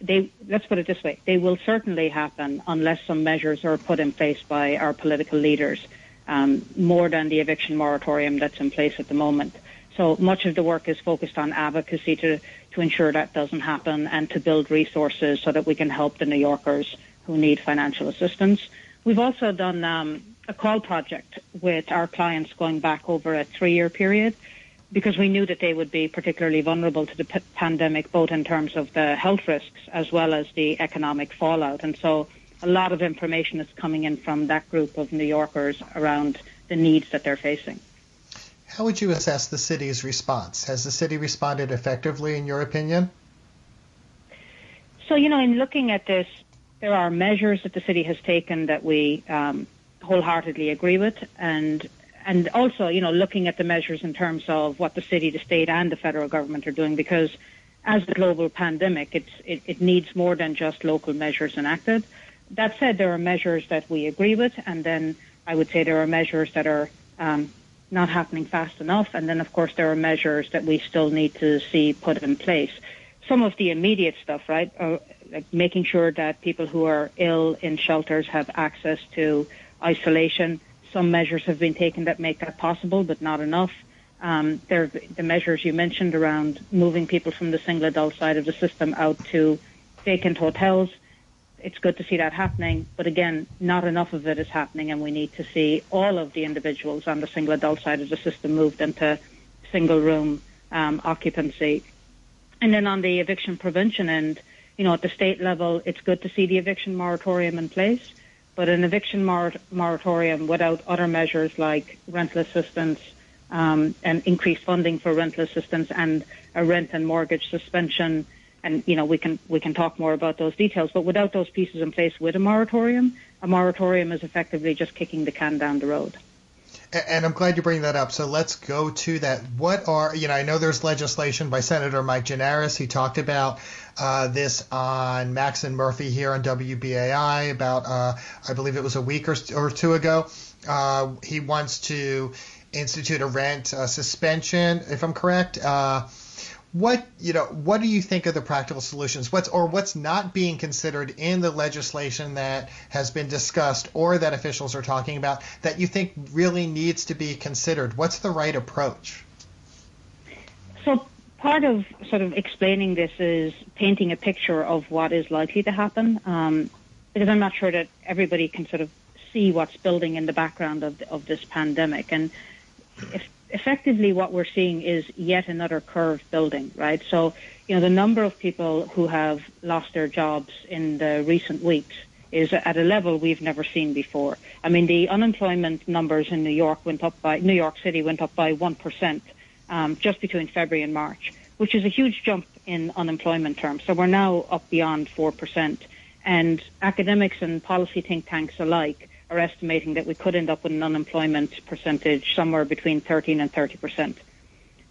they let's put it this way, they will certainly happen unless some measures are put in place by our political leaders, um, more than the eviction moratorium that's in place at the moment. So much of the work is focused on advocacy to, to ensure that doesn't happen and to build resources so that we can help the New Yorkers who need financial assistance. We've also done um, a call project with our clients going back over a three-year period because we knew that they would be particularly vulnerable to the p- pandemic, both in terms of the health risks as well as the economic fallout. And so a lot of information is coming in from that group of New Yorkers around the needs that they're facing. How would you assess the city's response? Has the city responded effectively, in your opinion? So, you know, in looking at this, there are measures that the city has taken that we um, wholeheartedly agree with, and and also, you know, looking at the measures in terms of what the city, the state, and the federal government are doing, because as a global pandemic, it, it needs more than just local measures enacted. That said, there are measures that we agree with, and then I would say there are measures that are um, not happening fast enough, and then of course there are measures that we still need to see put in place. Some of the immediate stuff, right, are like making sure that people who are ill in shelters have access to isolation, some measures have been taken that make that possible, but not enough. Um, there, the measures you mentioned around moving people from the single adult side of the system out to vacant hotels. It's good to see that happening, but again, not enough of it is happening, and we need to see all of the individuals on the single adult side of the system moved into single room um, occupancy. And then on the eviction prevention end, you know, at the state level, it's good to see the eviction moratorium in place. But an eviction mor- moratorium without other measures like rental assistance um, and increased funding for rental assistance and a rent and mortgage suspension, and you know we can we can talk more about those details. But without those pieces in place with a moratorium, a moratorium is effectively just kicking the can down the road. And I'm glad you bring that up. So let's go to that. What are, you know, I know there's legislation by Senator Mike Gianaris. He talked about uh, this on Max and Murphy here on WBAI about, uh, I believe it was a week or, or two ago. Uh, he wants to institute a rent uh, suspension, if I'm correct. What you know what do you think are the practical solutions? What's or what's not being considered in the legislation that has been discussed or that officials are talking about that you think really needs to be considered? What's the right approach? So part of sort of explaining this is painting a picture of what is likely to happen um, because i'm not sure that everybody can sort of see what's building in the background of, of this pandemic. And effectively what we're seeing is yet another curve building, right? So, you know, the number of people who have lost their jobs in the recent weeks is at a level we've never seen before. I mean, the unemployment numbers in New York went up by New York City went up by one percent um, just between February and March, which is a huge jump in unemployment terms. So we're now up beyond four percent, and academics and policy think tanks alike are estimating that we could end up with an unemployment percentage somewhere between 13 and 30 percent.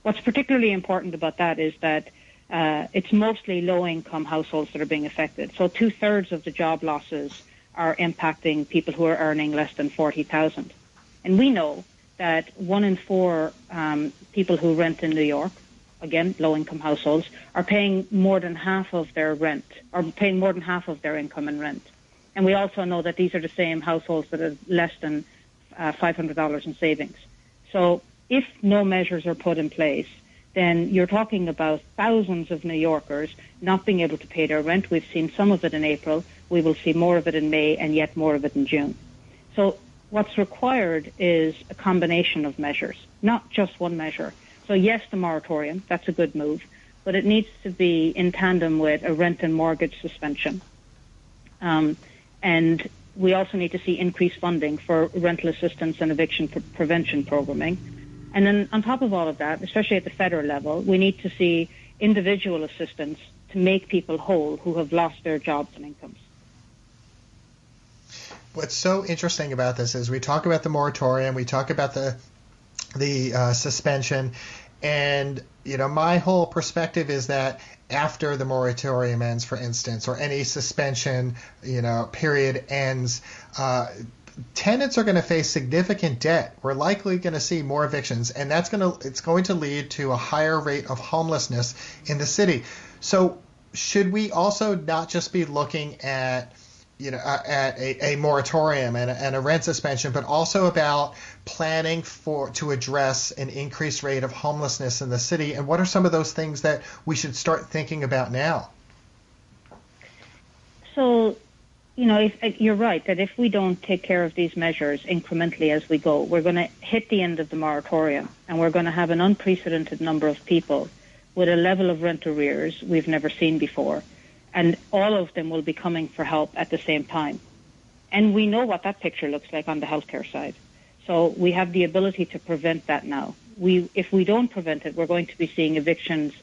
What's particularly important about that is that uh, it's mostly low-income households that are being affected. So two-thirds of the job losses are impacting people who are earning less than 40,000. And we know that one in four um, people who rent in New York, again, low-income households, are paying more than half of their rent, or paying more than half of their income in rent. And we also know that these are the same households that have less than uh, $500 in savings. So if no measures are put in place, then you're talking about thousands of New Yorkers not being able to pay their rent. We've seen some of it in April. We will see more of it in May and yet more of it in June. So what's required is a combination of measures, not just one measure. So yes, the moratorium, that's a good move, but it needs to be in tandem with a rent and mortgage suspension. Um, and we also need to see increased funding for rental assistance and eviction pre- prevention programming. And then on top of all of that, especially at the federal level, we need to see individual assistance to make people whole who have lost their jobs and incomes. What's so interesting about this is we talk about the moratorium, we talk about the the uh, suspension, and you know my whole perspective is that after the moratorium ends, for instance, or any suspension, you know, period ends, uh, tenants are going to face significant debt. We're likely going to see more evictions, and that's going to it's going to lead to a higher rate of homelessness in the city. So, should we also not just be looking at you know, a, a moratorium and a, and a, rent suspension, but also about planning for to address an increased rate of homelessness in the city. And what are some of those things that we should start thinking about now? So, you know, if, you're right that if we don't take care of these measures incrementally as we go, we're going to hit the end of the moratorium, and we're going to have an unprecedented number of people with a level of rent arrears we've never seen before and all of them will be coming for help at the same time. And we know what that picture looks like on the healthcare side. So we have the ability to prevent that now. We, if we don't prevent it, we're going to be seeing evictions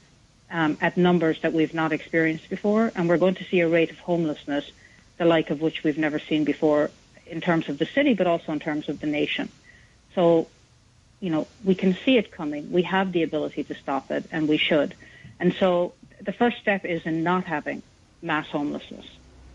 um, at numbers that we've not experienced before, and we're going to see a rate of homelessness the like of which we've never seen before in terms of the city, but also in terms of the nation. So, you know, we can see it coming. We have the ability to stop it, and we should. And so the first step is in not having mass homelessness.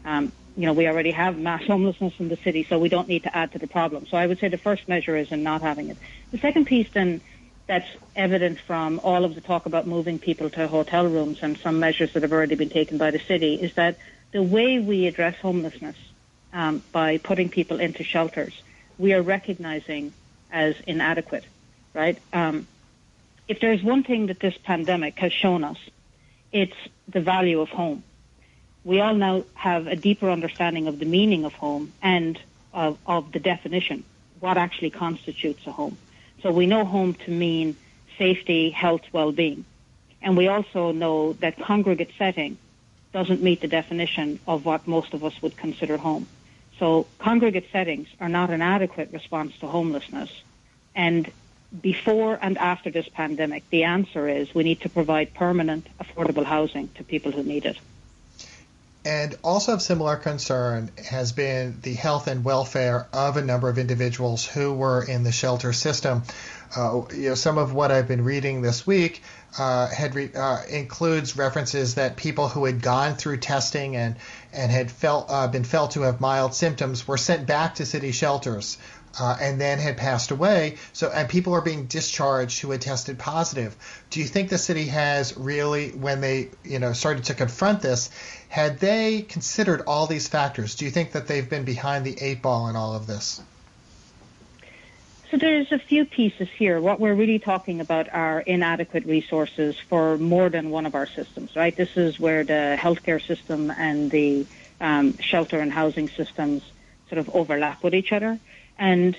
Um, you know, we already have mass homelessness in the city, so we don't need to add to the problem. So I would say the first measure is in not having it. The second piece then that's evident from all of the talk about moving people to hotel rooms and some measures that have already been taken by the city is that the way we address homelessness um, by putting people into shelters, we are recognizing as inadequate, right? Um, if there's one thing that this pandemic has shown us, it's the value of home we all now have a deeper understanding of the meaning of home and of, of the definition, what actually constitutes a home. So we know home to mean safety, health, well-being. And we also know that congregate setting doesn't meet the definition of what most of us would consider home. So congregate settings are not an adequate response to homelessness. And before and after this pandemic, the answer is we need to provide permanent, affordable housing to people who need it. And also of similar concern has been the health and welfare of a number of individuals who were in the shelter system. Uh, you know, some of what I've been reading this week uh, had re- uh, includes references that people who had gone through testing and and had felt uh, been felt to have mild symptoms were sent back to city shelters uh, and then had passed away. So, and people are being discharged who had tested positive. Do you think the city has really, when they, you know, started to confront this, had they considered all these factors? Do you think that they've been behind the eight ball in all of this? So there's a few pieces here. What we're really talking about are inadequate resources for more than one of our systems, right? This is where the healthcare system and the um, shelter and housing systems sort of overlap with each other. And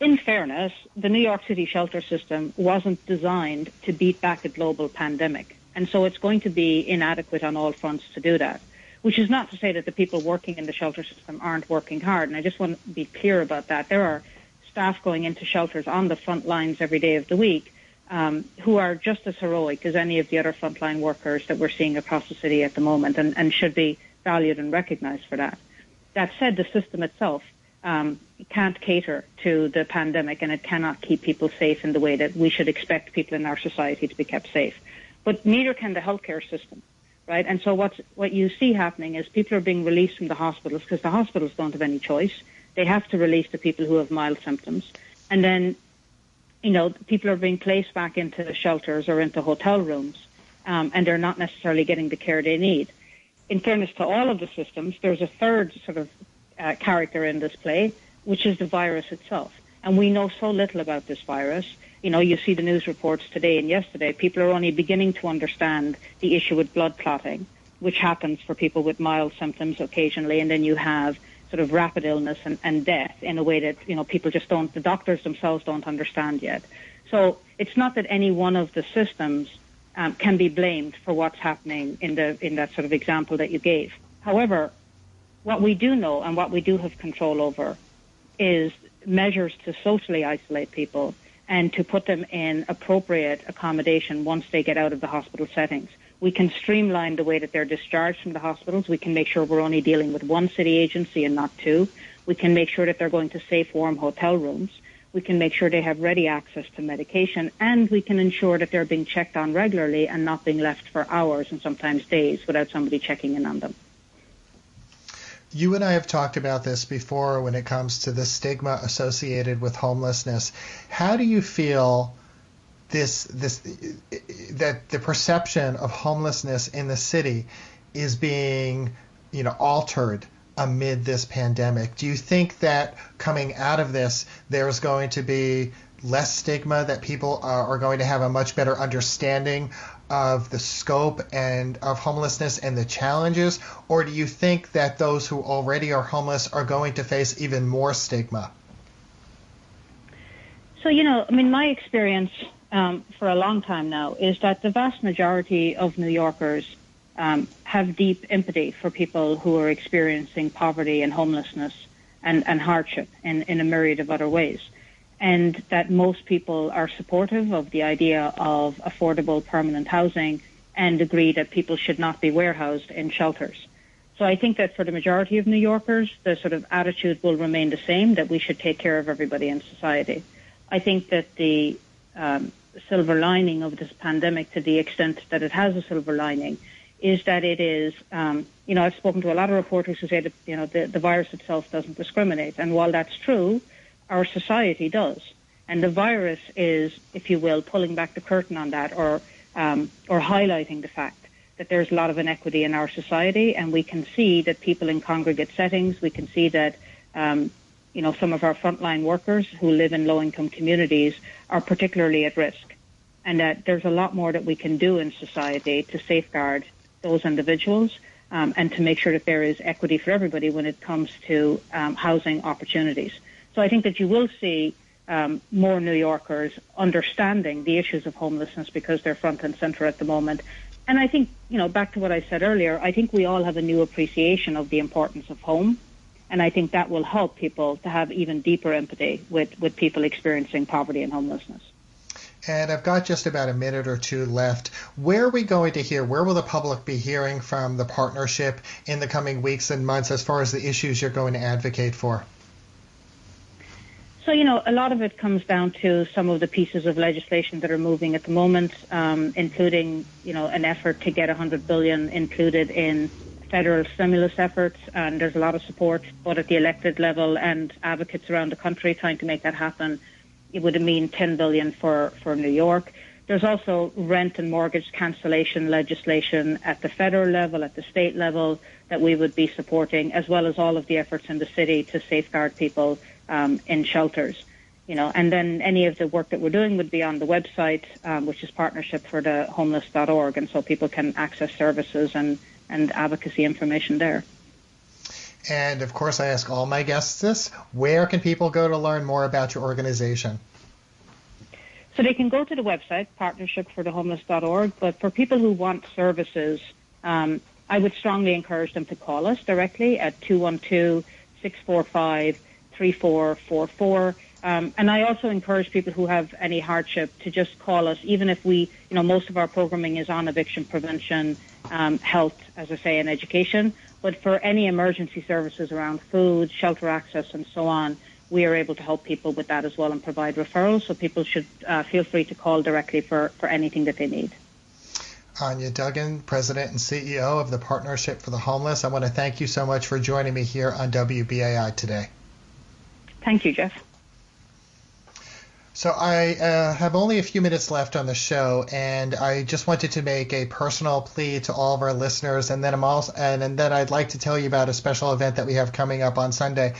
in fairness, the New York City shelter system wasn't designed to beat back a global pandemic. And so it's going to be inadequate on all fronts to do that, which is not to say that the people working in the shelter system aren't working hard. And I just want to be clear about that. There are staff going into shelters on the front lines every day of the week um, who are just as heroic as any of the other frontline workers that we're seeing across the city at the moment and, and should be valued and recognized for that. That said, the system itself um, can't cater to the pandemic and it cannot keep people safe in the way that we should expect people in our society to be kept safe. But neither can the healthcare system, right? And so what's, what you see happening is people are being released from the hospitals because the hospitals don't have any choice. They have to release the people who have mild symptoms. And then, you know, people are being placed back into shelters or into hotel rooms, um, and they're not necessarily getting the care they need. In fairness to all of the systems, there's a third sort of uh, character in this play, which is the virus itself. And we know so little about this virus. You know, you see the news reports today and yesterday. People are only beginning to understand the issue with blood clotting, which happens for people with mild symptoms occasionally, and then you have sort of rapid illness and, and death in a way that you know people just don't. The doctors themselves don't understand yet. So it's not that any one of the systems um, can be blamed for what's happening in the in that sort of example that you gave. However, what we do know and what we do have control over is measures to socially isolate people and to put them in appropriate accommodation once they get out of the hospital settings. We can streamline the way that they're discharged from the hospitals. We can make sure we're only dealing with one city agency and not two. We can make sure that they're going to safe, warm hotel rooms. We can make sure they have ready access to medication and we can ensure that they're being checked on regularly and not being left for hours and sometimes days without somebody checking in on them you and I have talked about this before when it comes to the stigma associated with homelessness. How do you feel this this that the perception of homelessness in the city is being, you know, altered amid this pandemic? Do you think that coming out of this there's going to be less stigma that people are, are going to have a much better understanding of the scope and of homelessness and the challenges, or do you think that those who already are homeless are going to face even more stigma? So, you know, I mean, my experience um, for a long time now is that the vast majority of New Yorkers um, have deep empathy for people who are experiencing poverty and homelessness and, and hardship in, in a myriad of other ways and that most people are supportive of the idea of affordable permanent housing and agree that people should not be warehoused in shelters. So I think that for the majority of New Yorkers, the sort of attitude will remain the same, that we should take care of everybody in society. I think that the um, silver lining of this pandemic, to the extent that it has a silver lining, is that it is, um, you know, I've spoken to a lot of reporters who say that, you know, the, the virus itself doesn't discriminate. And while that's true, our society does. And the virus is, if you will, pulling back the curtain on that or, um, or highlighting the fact that there's a lot of inequity in our society. And we can see that people in congregate settings, we can see that, um, you know, some of our frontline workers who live in low income communities are particularly at risk. And that there's a lot more that we can do in society to safeguard those individuals um, and to make sure that there is equity for everybody when it comes to um, housing opportunities. So I think that you will see um, more New Yorkers understanding the issues of homelessness because they're front and center at the moment. And I think, you know, back to what I said earlier, I think we all have a new appreciation of the importance of home. And I think that will help people to have even deeper empathy with, with people experiencing poverty and homelessness. And I've got just about a minute or two left. Where are we going to hear? Where will the public be hearing from the partnership in the coming weeks and months as far as the issues you're going to advocate for? So, you know, a lot of it comes down to some of the pieces of legislation that are moving at the moment, um, including, you know, an effort to get 100 billion included in federal stimulus efforts, and there's a lot of support, both at the elected level and advocates around the country trying to make that happen. It would mean 10 billion for, for New York. There's also rent and mortgage cancellation legislation at the federal level, at the state level, that we would be supporting, as well as all of the efforts in the city to safeguard people um, in shelters. You know, and then any of the work that we're doing would be on the website, um, which is partnership for the homeless.org, and so people can access services and, and advocacy information there. And of course, I ask all my guests this where can people go to learn more about your organization? So they can go to the website, partnershipforthehomeless.org, but for people who want services, um, I would strongly encourage them to call us directly at 212 645 3444. Um, and I also encourage people who have any hardship to just call us, even if we, you know, most of our programming is on eviction prevention, um, health, as I say, and education. But for any emergency services around food, shelter access, and so on, we are able to help people with that as well and provide referrals. So people should uh, feel free to call directly for, for anything that they need. Anya Duggan, President and CEO of the Partnership for the Homeless. I want to thank you so much for joining me here on WBAI today. Thank you, Jeff. So I uh, have only a few minutes left on the show, and I just wanted to make a personal plea to all of our listeners, and then I'm also, and, and then I'd like to tell you about a special event that we have coming up on Sunday.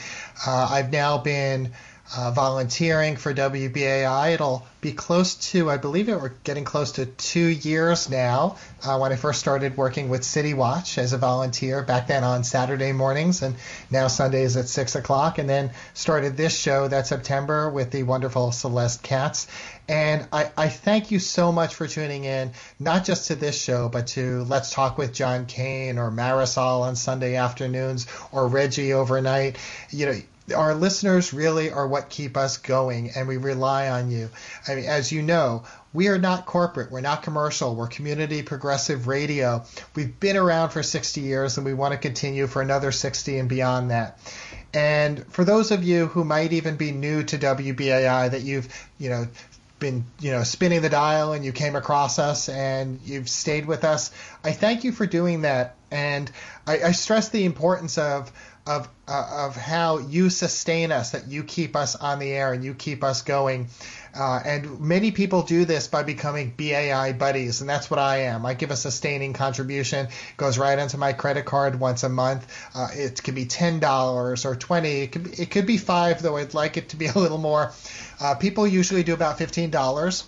Uh, I've now been uh, volunteering for WBAI. It'll be close to, I believe it, we're getting close to two years now uh, when I first started working with City Watch as a volunteer back then on Saturday mornings and now Sundays at 6 o'clock. And then started this show that September with the wonderful Celeste Katz. And I, I thank you so much for tuning in, not just to this show, but to Let's Talk with John Kane or Marisol on Sunday afternoons or Reggie overnight. You know, our listeners really are what keep us going, and we rely on you. I mean, as you know, we are not corporate, we're not commercial, we're community progressive radio. We've been around for 60 years, and we want to continue for another 60 and beyond that. And for those of you who might even be new to WBAI, that you've, you know, been you know spinning the dial and you came across us and you've stayed with us i thank you for doing that and i, I stress the importance of of uh, of how you sustain us, that you keep us on the air and you keep us going. Uh, and many people do this by becoming BAI buddies, and that's what I am. I give a sustaining contribution, goes right onto my credit card once a month. Uh, it could be ten dollars or twenty. It could be, it could be five, though I'd like it to be a little more. Uh, people usually do about fifteen dollars,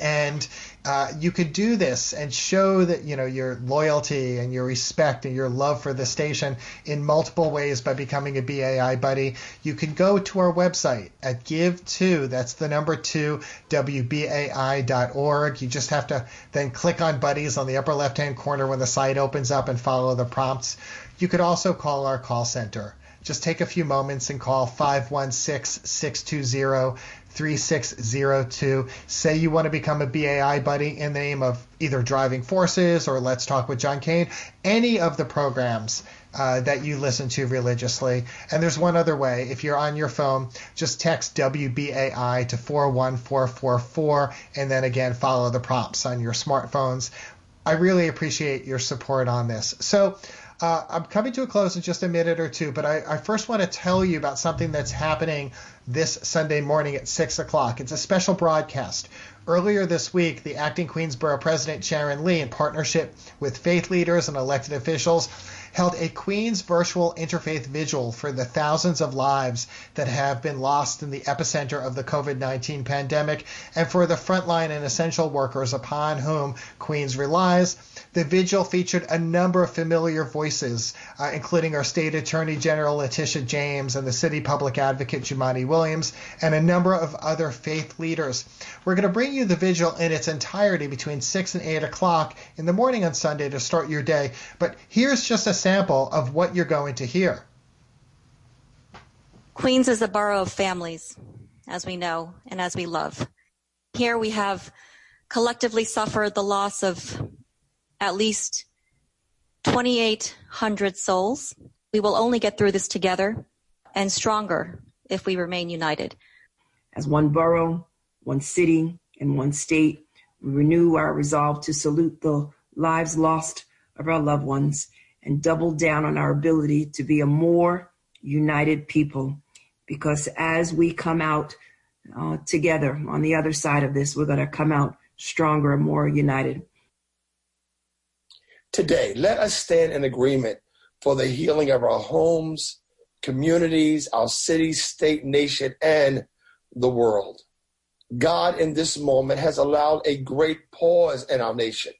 and uh, you could do this and show that you know your loyalty and your respect and your love for the station in multiple ways by becoming a BAI buddy. You can go to our website at give2 that's the number two wbai.org. You just have to then click on buddies on the upper left hand corner when the site opens up and follow the prompts. You could also call our call center just take a few moments and call 516 620 3602. Say you want to become a BAI buddy in the name of either Driving Forces or Let's Talk with John Kane, any of the programs uh, that you listen to religiously. And there's one other way. If you're on your phone, just text WBAI to 41444 and then again follow the prompts on your smartphones. I really appreciate your support on this. So, uh, I'm coming to a close in just a minute or two, but I, I first want to tell you about something that's happening this Sunday morning at 6 o'clock. It's a special broadcast. Earlier this week, the acting Queensborough president, Sharon Lee, in partnership with faith leaders and elected officials, held a Queens virtual interfaith vigil for the thousands of lives that have been lost in the epicenter of the COVID 19 pandemic and for the frontline and essential workers upon whom Queens relies. The vigil featured a number of familiar voices, uh, including our state attorney general Letitia James and the city public advocate Jumaane Williams, and a number of other faith leaders. We're going to bring you the vigil in its entirety between 6 and 8 o'clock in the morning on Sunday to start your day. But here's just a sample of what you're going to hear. Queens is a borough of families, as we know and as we love. Here we have collectively suffered the loss of at least 2,800 souls. We will only get through this together and stronger if we remain united. As one borough, one city, and one state, we renew our resolve to salute the lives lost of our loved ones and double down on our ability to be a more united people. Because as we come out uh, together on the other side of this, we're going to come out stronger and more united. Today, let us stand in agreement for the healing of our homes, communities, our city, state, nation, and the world. God, in this moment, has allowed a great pause in our nation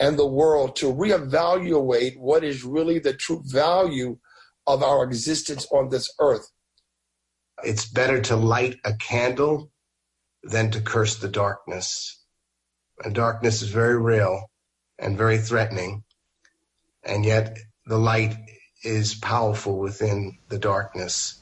and the world to reevaluate what is really the true value of our existence on this earth. It's better to light a candle than to curse the darkness. And darkness is very real and very threatening. And yet the light is powerful within the darkness.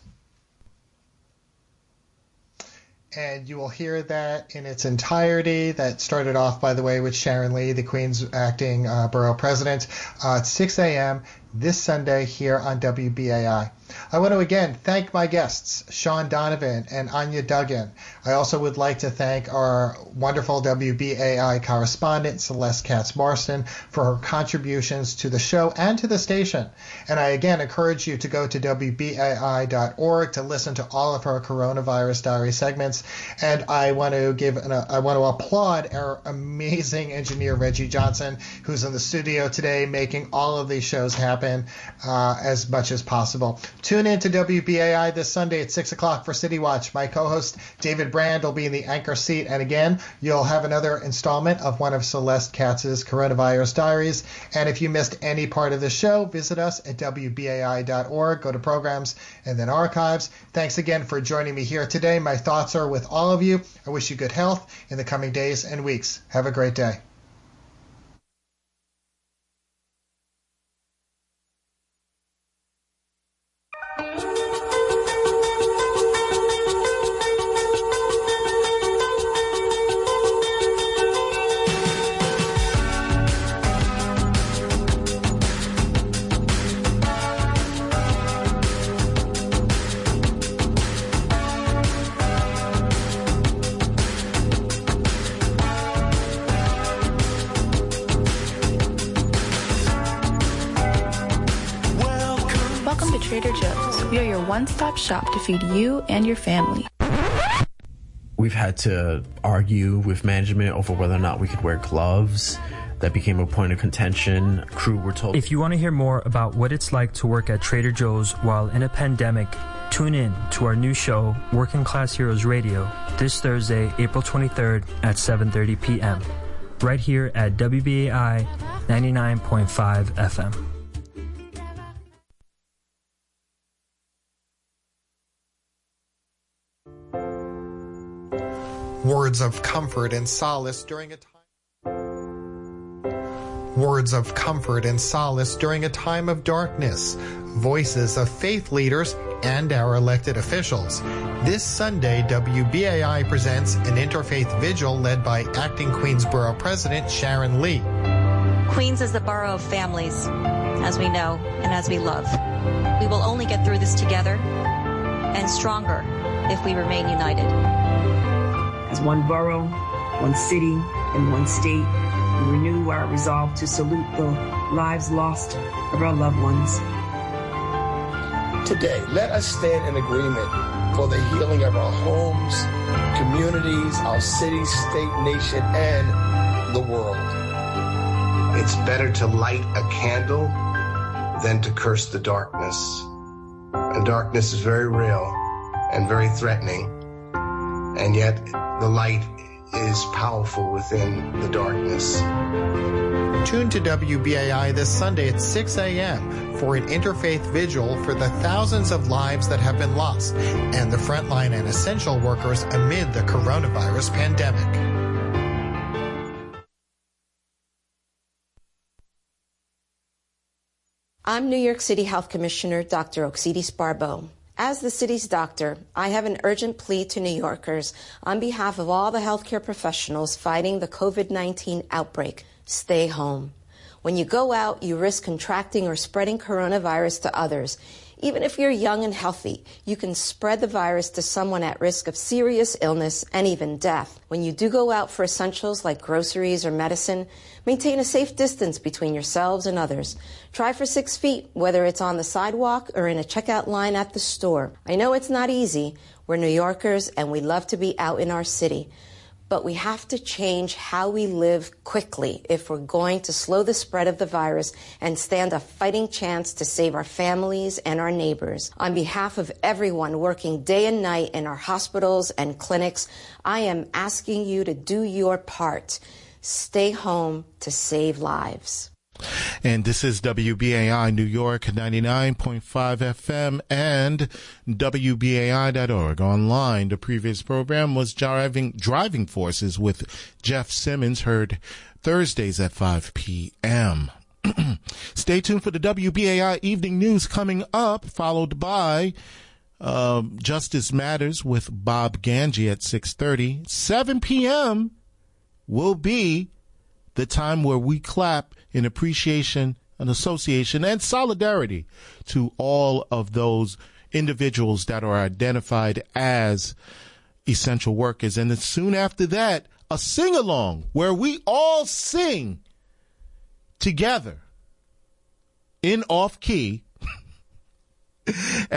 And you will hear that in its entirety. That started off, by the way, with Sharon Lee, the Queen's acting uh, borough president, uh, at 6 a.m this Sunday here on WBAI. I want to again thank my guests, Shaun Donovan and Anya Duggan. I also would like to thank our wonderful WBAI correspondent, Celeste Katz Marston, for her contributions to the show and to the station. And I again encourage you to go to WBAI.org to listen to all of her coronavirus diary segments. And I want to give an, I want to applaud our amazing engineer, Reggie Johnson, who's in the studio today making all of these shows happen happen uh, as much as possible. Tune in to WBAI this Sunday at 6 o'clock for City Watch. My co host David Brand will be in the anchor seat. And again, you'll have another installment of one of Celeste Katz's Coronavirus Diaries. And if you missed any part of the show, visit us at WBAI.org. Go to programs and then archives. Thanks again for joining me here today. My thoughts are with all of you. I wish you good health in the coming days and weeks. Have a great day. One-stop shop to feed you and your family. We've had to argue with management over whether or not we could wear gloves. That became a point of contention. Crew were told. If you want to hear more about what it's like to work at Trader Joe's while in a pandemic, tune in to our new show, Working Class Heroes Radio, this Thursday, April 23rd at 7:30 p.m. right here at WBAI 99.5 FM. Words of comfort and solace during a time words of comfort and solace during a time of darkness, voices of faith leaders and our elected officials. This Sunday, WBAI presents an interfaith vigil led by acting Queensborough President Sharon Lee. Queens is the borough of families, as we know and as we love. We will only get through this together and stronger if we remain united. As one borough, one city, and one state, we renew our resolve to salute the lives lost of our loved ones. Today, let us stand in agreement for the healing of our homes, communities, our city, state, nation, and the world. It's better to light a candle than to curse the darkness. And darkness is very real and very threatening. And yet, the light is powerful within the darkness. Tune to WBAI this Sunday at 6 a.m. for an interfaith vigil for the thousands of lives that have been lost and the frontline and essential workers amid the coronavirus pandemic. I'm New York City Health Commissioner Dr. Oxiris Barbot. As the city's doctor, I have an urgent plea to New Yorkers on behalf of all the healthcare professionals fighting the COVID 19 outbreak. Stay home. When you go out, you risk contracting or spreading coronavirus to others, Even if you're young and healthy, you can spread the virus to someone at risk of serious illness and even death. When you do go out for essentials like groceries or medicine, maintain a safe distance between yourselves and others. Try for six feet, whether it's on the sidewalk or in a checkout line at the store. I know it's not easy. We're New Yorkers and we love to be out in our city but we have to change how we live quickly if we're going to slow the spread of the virus and stand a fighting chance to save our families and our neighbors. On behalf of everyone working day and night in our hospitals and clinics, I am asking you to do your part. Stay home to save lives. And this is WBAI New York 99.5 FM and WBAI.org. Online, the previous program was Driving, Driving Forces with Jeff Simmons, heard Thursdays at 5 p.m. Stay tuned for the WBAI Evening News coming up, followed by uh, Justice Matters with Bob Ganji at 6.30. 7 p.m. will be the time where we clap in appreciation and association and solidarity to all of those individuals that are identified as essential workers. And then soon after that, a sing along where we all sing together in off key